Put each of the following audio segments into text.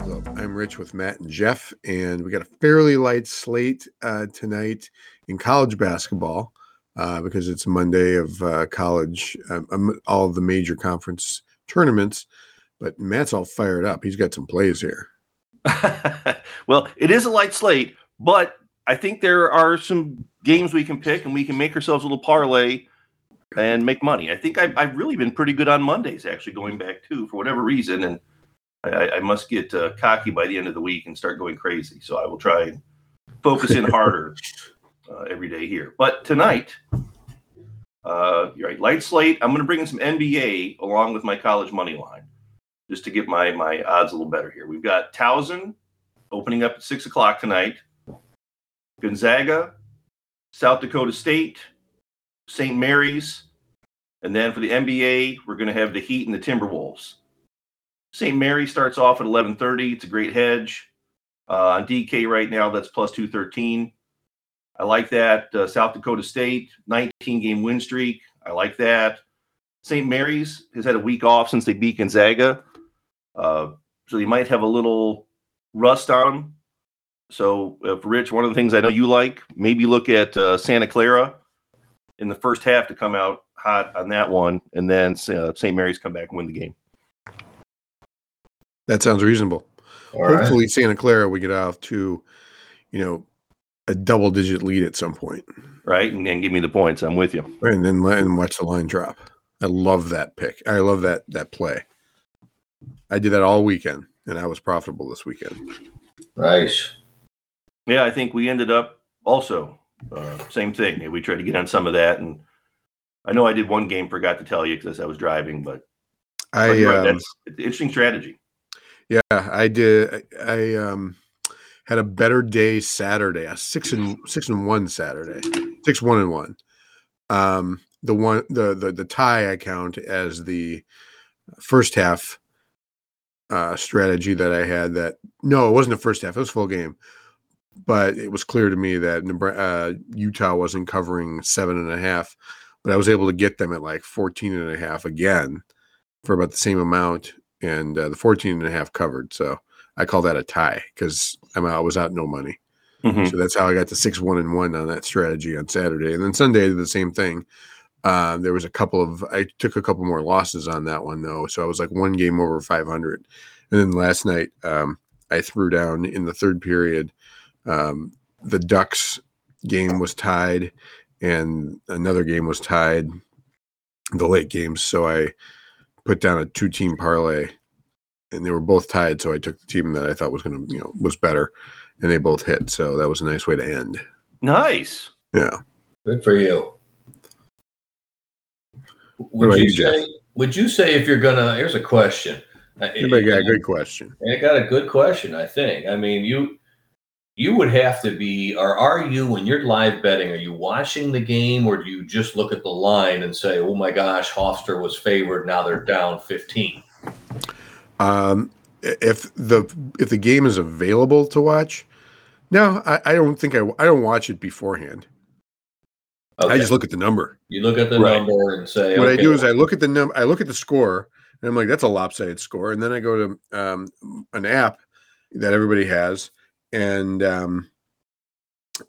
Rich with Matt and Jeff, and we got a fairly light slate uh, tonight in college basketball uh, because it's Monday of uh, college, um, um, all the major conference tournaments. But Matt's all fired up. He's got some plays here. well, it is a light slate, but I think there are some games we can pick and we can make ourselves a little parlay and make money. I think I've, I've really been pretty good on Mondays, actually, going back too, for whatever reason. And I, I must get uh, cocky by the end of the week and start going crazy. So I will try and focus in harder uh, every day here. But tonight, uh, you're right, light slate. I'm going to bring in some NBA along with my college money line just to get my my odds a little better here. We've got Towson opening up at six o'clock tonight. Gonzaga, South Dakota State, St. Mary's, and then for the NBA, we're going to have the Heat and the Timberwolves. St. Mary starts off at 11:30. It's a great hedge uh, on DK right now. That's plus 213. I like that. Uh, South Dakota State 19 game win streak. I like that. St. Mary's has had a week off since they beat Gonzaga, uh, so they might have a little rust on them. So, uh, for Rich, one of the things I know you like, maybe look at uh, Santa Clara in the first half to come out hot on that one, and then uh, St. Mary's come back and win the game. That sounds reasonable. All Hopefully, right. Santa Clara we get off to, you know, a double digit lead at some point. Right, and then give me the points. I'm with you. Right, and then let and watch the line drop. I love that pick. I love that that play. I did that all weekend, and I was profitable this weekend. Nice. Yeah, I think we ended up also uh, same thing. We tried to get on some of that, and I know I did one game. Forgot to tell you because I was driving, but I um, that's interesting strategy. Yeah, I did. I um had a better day Saturday. A six and six and one Saturday. Six one and one. Um, the one the the the tie I count as the first half uh strategy that I had. That no, it wasn't the first half. It was full game but it was clear to me that uh, Utah wasn't covering seven and a half, but I was able to get them at like 14 and a half again for about the same amount. And uh, the 14 and a half covered. So I call that a tie because I was out no money. Mm-hmm. So that's how I got to six, one, and one on that strategy on Saturday. And then Sunday, I did the same thing. Uh, there was a couple of, I took a couple more losses on that one though. So I was like one game over 500. And then last night, um, I threw down in the third period um, the Ducks game was tied, and another game was tied. The late games, so I put down a two-team parlay, and they were both tied. So I took the team that I thought was going to, you know, was better, and they both hit. So that was a nice way to end. Nice. Yeah. Good for you. Would you, you say? Would you say if you're gonna? Here's a question. Anybody got a uh, good question? I got a good question. I think. I mean, you you would have to be, or are you, when you're live betting, are you watching the game or do you just look at the line and say, oh my gosh, Hofstra was favored, now they're down 15? Um, if the if the game is available to watch, no, I, I don't think I I don't watch it beforehand. Okay. I just look at the number. You look at the right. number and say. What okay. I do is I look at the number. I look at the score, and I'm like, "That's a lopsided score." And then I go to um, an app that everybody has, and um,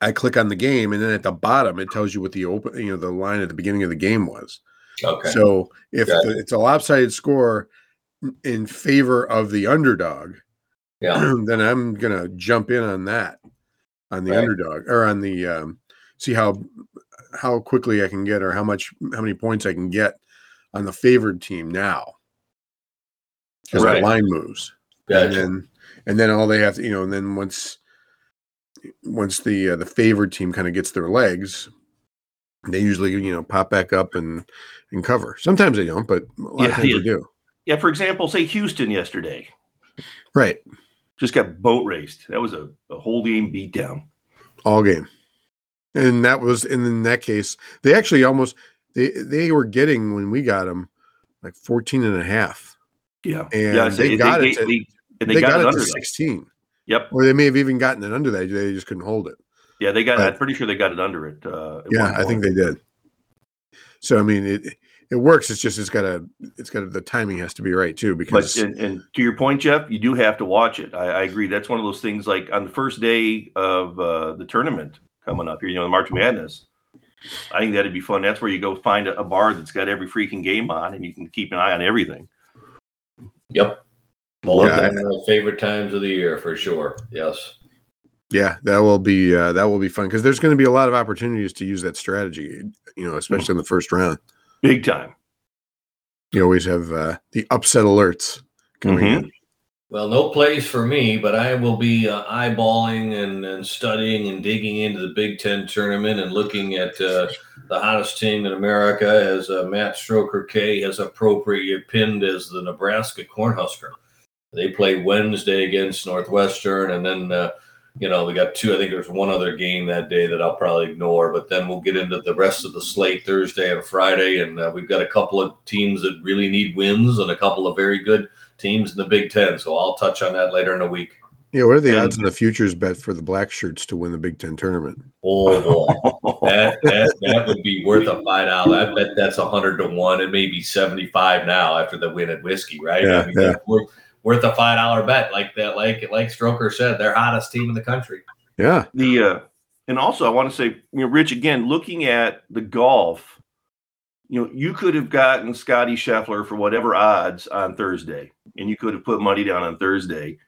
I click on the game, and then at the bottom it tells you what the open, you know, the line at the beginning of the game was. Okay. So if the, it's a lopsided score in favor of the underdog, yeah, then I'm gonna jump in on that, on the right. underdog or on the um, see how how quickly I can get or how much how many points I can get on the favored team now because right. that line moves. Gotcha. And then and then all they have to, you know, and then once once the uh, the favored team kind of gets their legs, they usually you know pop back up and and cover. Sometimes they don't, but a lot yeah, of times yeah. they do. Yeah, for example, say Houston yesterday, right? Just got boat raced. That was a, a whole game beatdown. All game, and that was and in that case, they actually almost they they were getting when we got them like 14 and a half. Yeah, and yeah, they, they got they, it. They, and they, they got, got, it, under 16. Yep. Or they may have even gotten it under that. They just couldn't hold it. Yeah, they got. But, I'm pretty sure they got it under it. Uh, yeah, I think they did. So I mean, it it works. It's just it's got to it's got to the timing has to be right too But because and, and to your point, Jeff, you do have to watch it. I, I agree. That's one of those things. Like on the first day of uh, the tournament coming up here, you know, the March Madness. I think that'd be fun. That's where you go find a, a bar that's got every freaking game on, and you can keep an eye on everything. Yep. Both Yeah, of my favorite times of the year for sure. Yes. yeah, that will be uh, that will be fun because there's going to be a lot of opportunities to use that strategy. You know, especially in the first round. Big time. You always have uh, the upset alerts coming Mhm. in. Well, no place for me, but I will be uh, eyeballing and, and studying and digging into the Big Ten tournament and looking at uh, the hottest team in America as uh, Matt Stroker K has appropriately pinned as the Nebraska Cornhusker. They play Wednesday against Northwestern, and then uh, you know we got two. I think there's one other game that day that I'll probably ignore, but then we'll get into the rest of the slate Thursday and Friday, and uh, we've got a couple of teams that really need wins and a couple of very good teams in the Big Ten. So I'll touch on that later in the week. Yeah, what are the And- odds in the futures bet for the black shirts to win the Big Ten tournament? Oh, that, that that would be worth a five dollar. I bet that's a hundred to one. and maybe seventy five now after the win at whiskey, right? Yeah, I mean, yeah. Worth a five dollar bet. Like that, like like Stroker said, they're hottest team in the country. Yeah, The uh, and also I want to say, you know, Rich, again, looking at the golf, you know, you could have gotten Scotty Scheffler for whatever odds on Thursday, and you could have put money down on Thursday.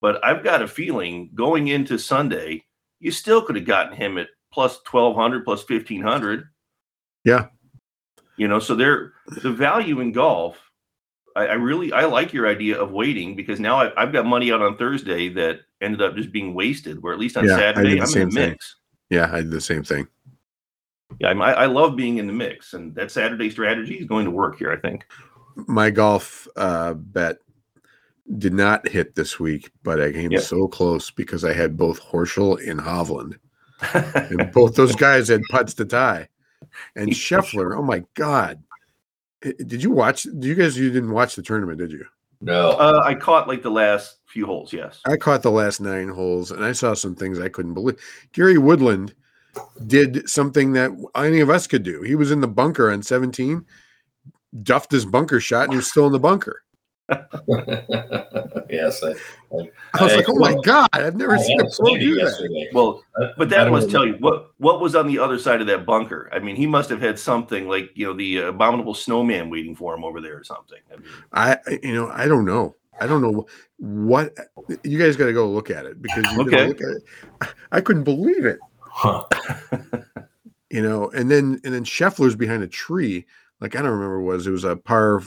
But I've got a feeling going into Sunday, you still could have gotten him at plus twelve hundred, plus fifteen hundred. Yeah. You know, so there the value in golf. I, I really I like your idea of waiting because now I, I've got money out on Thursday that ended up just being wasted. Where at least on Yeah, Saturday I'm in the thing. mix. yeah, I did the same thing. Yeah, I, I love being in the mix, and that Saturday strategy is going to work here. I think. My golf uh, bet did not hit this week, but I came Yeah. so close because I had both Horschel and Hovland, and both those guys had putts to tie. And Scheffler, oh my god! I- Did you watch? Did you guys? You didn't watch the tournament, did you? No, uh, I caught like the last few holes. Yes. I caught the last nine holes and I saw some things I couldn't believe. Gary Woodland did something that any of us could do. He was in the bunker on 17, duffed his bunker shot, and he was still in the bunker. yes, I, I was I- like, oh my God, I've never I seen a asked pro do that. Well, but that don't must tell you what what was on the other side of that bunker. I mean, he must have had something like you know the abominable snowman waiting for him over there or something. I mean, I, I- you know, I don't know. I don't know what you guys got to go look at it because you Okay. look at it. I couldn't believe it, Huh. you know. And then and then Scheffler's behind a tree. Like I don't remember what it was it was a par.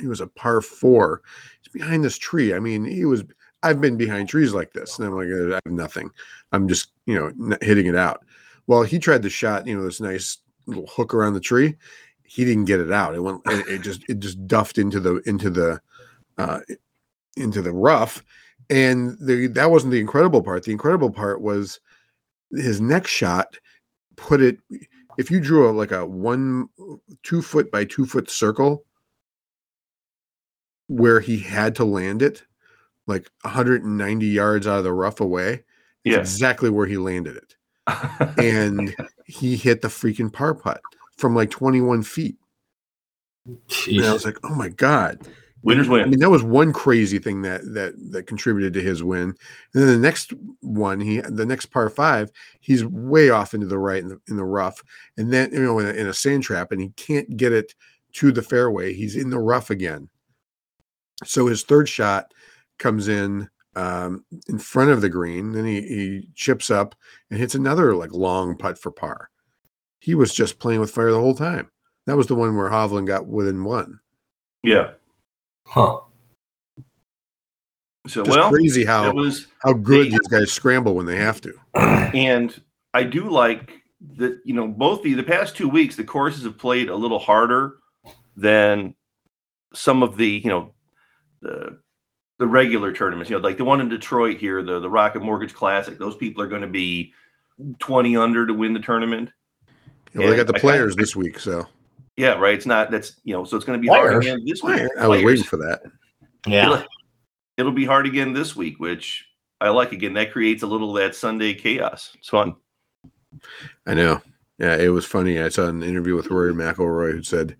He was a par four. He's behind this tree. I mean, he was. I've been behind trees like this, and I'm like, I have nothing. I'm just you know hitting it out. Well, he tried the shot. You know, this nice little hook around the tree. He didn't get it out. It went. It, it just it just duffed into the into the uh, into the rough. And the that wasn't the incredible part. The incredible part was his next shot put it. If you drew a like a one two foot by two foot circle where he had to land it, like 190 yards out of the rough away, yeah. exactly where he landed it. And he hit the freaking par putt from like 21 feet. And I was like, oh my God. Winners way I mean, that was one crazy thing that that that contributed to his win. And then the next one, he the next par five, he's way off into the right in the, in the rough, and then you know in a, in a sand trap, and he can't get it to the fairway. He's in the rough again. So his third shot comes in um, in front of the green. Then he he chips up and hits another like long putt for par. He was just playing with fire the whole time. That was the one where Hovland got within one. yeah. Huh. So Just well, crazy how it was how good They- these guys scramble when they have to. and I do like that. You know, both the the past two weeks, the courses have played a little harder than some of the you know the the regular tournaments. You know, like the one in Detroit here, the the Rocket Mortgage Classic. Those people are going to be twenty under to win the tournament. Well, they got the I- players this week, so Yeah, right. It's not that's you know, so it's going to be hard again this week. I was waiting for that. Yeah. It'll be hard again this week, which I like. Again, that creates a little of that Sunday chaos. It's fun. I know. Yeah, it was funny. I saw an interview with Rory McIlroy who said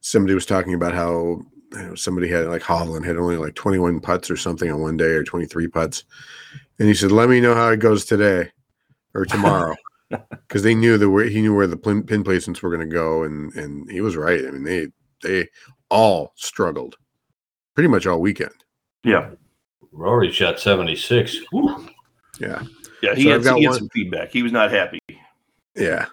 somebody was talking about how you know, somebody had like Hovland had only like 21 putts or something on one day or 23 putts. And he said, let me know how it goes today or tomorrow. Because they knew the way he knew where the pin, pin placements were going to go. And, and he was right. I mean, they, they all struggled pretty much all weekend. Yeah. Rory shot 76. Whew. Yeah. Yeah. He So had, got he had some feedback. He was not happy. Yeah.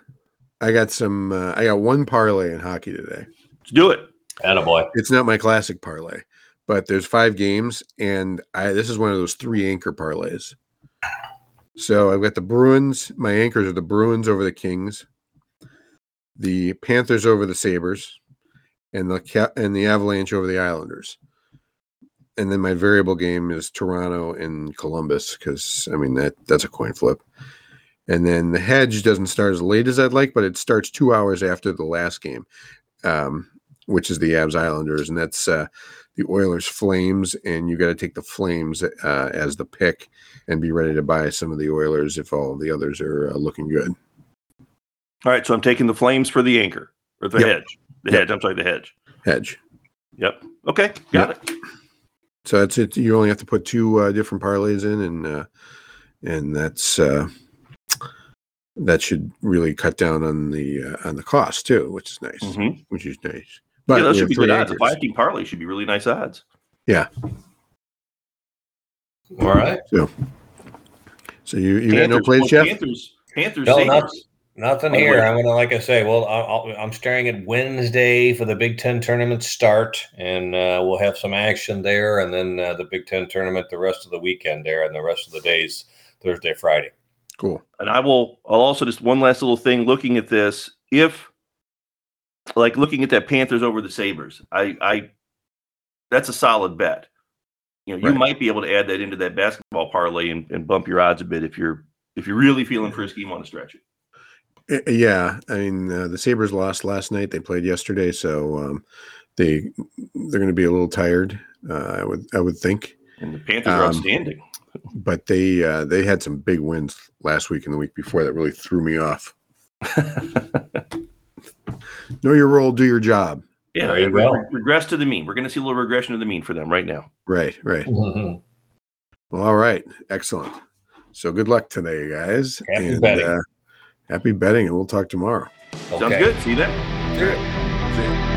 I got some, uh, I got one parlay in hockey today. Let's do it. Attaboy. It's not my classic parlay, but there's five games, and I this is one of those three anchor parlays. So I've got the Bruins. My anchors are the Bruins over the Kings, the Panthers over the Sabres, and the and the Avalanche over the Islanders. And then my variable game is Toronto and Columbus because I mean that that's a coin flip. And then the hedge doesn't start as late as I'd like, but it starts two hours after the last game. Um, which is the Avs Islanders, and that's uh, the Oilers Flames, and you got to take the Flames uh, as the pick and be ready to buy some of the Oilers if all the others are uh, looking good. All right. So I'm taking the flames for the anchor or the Yep. hedge. The Yep. hedge. I'm sorry, the hedge. Hedge. Yep. Okay. Got it. So that's it. You only have to put two uh, different parlays in, and uh, and that's uh, that should really cut down on the uh, on the cost too, which is nice. Mhm. Which is nice. Yeah, those should be good odds. A anchors. five team parlay should be really nice odds. Yeah. All right. So you you got no Panthers- plays, well, Jeff? Panthers. Panthers. No, not- Nothing By here. way- I'm gonna, like I say, well, I'll, I'll, I'm staring at Wednesday for the Big Ten tournament start, and uh, we'll have some action there, and then uh, the Big Ten tournament the rest of the weekend there, and the rest of the days Thursday, Friday. Cool. and I will. I'll also just one last little thing. Looking at this, if like looking at that Panthers over the Sabres, I, I that's a solid bet. You know, you Right. might be able to add that into that basketball parlay and, and bump your odds a bit if you're if you're really feeling frisky and want to stretch it. Uh, Yeah, I mean uh, the Sabres lost last night. They played yesterday, so um, they they're going to be a little tired. Uh, I would I would think, And the Panthers are Um, outstanding. but they uh, they had some big wins last week and the week before that really threw me off. know your role, do your job. Yeah, There you re- go. re- regress to the mean. We're going to see a little regression to the mean for them right now. Right, right. Well, all right, excellent. So good luck today, guys. Happy betting. Uh, happy betting, and we'll talk tomorrow. Sounds good. See you then. Sure. See ya.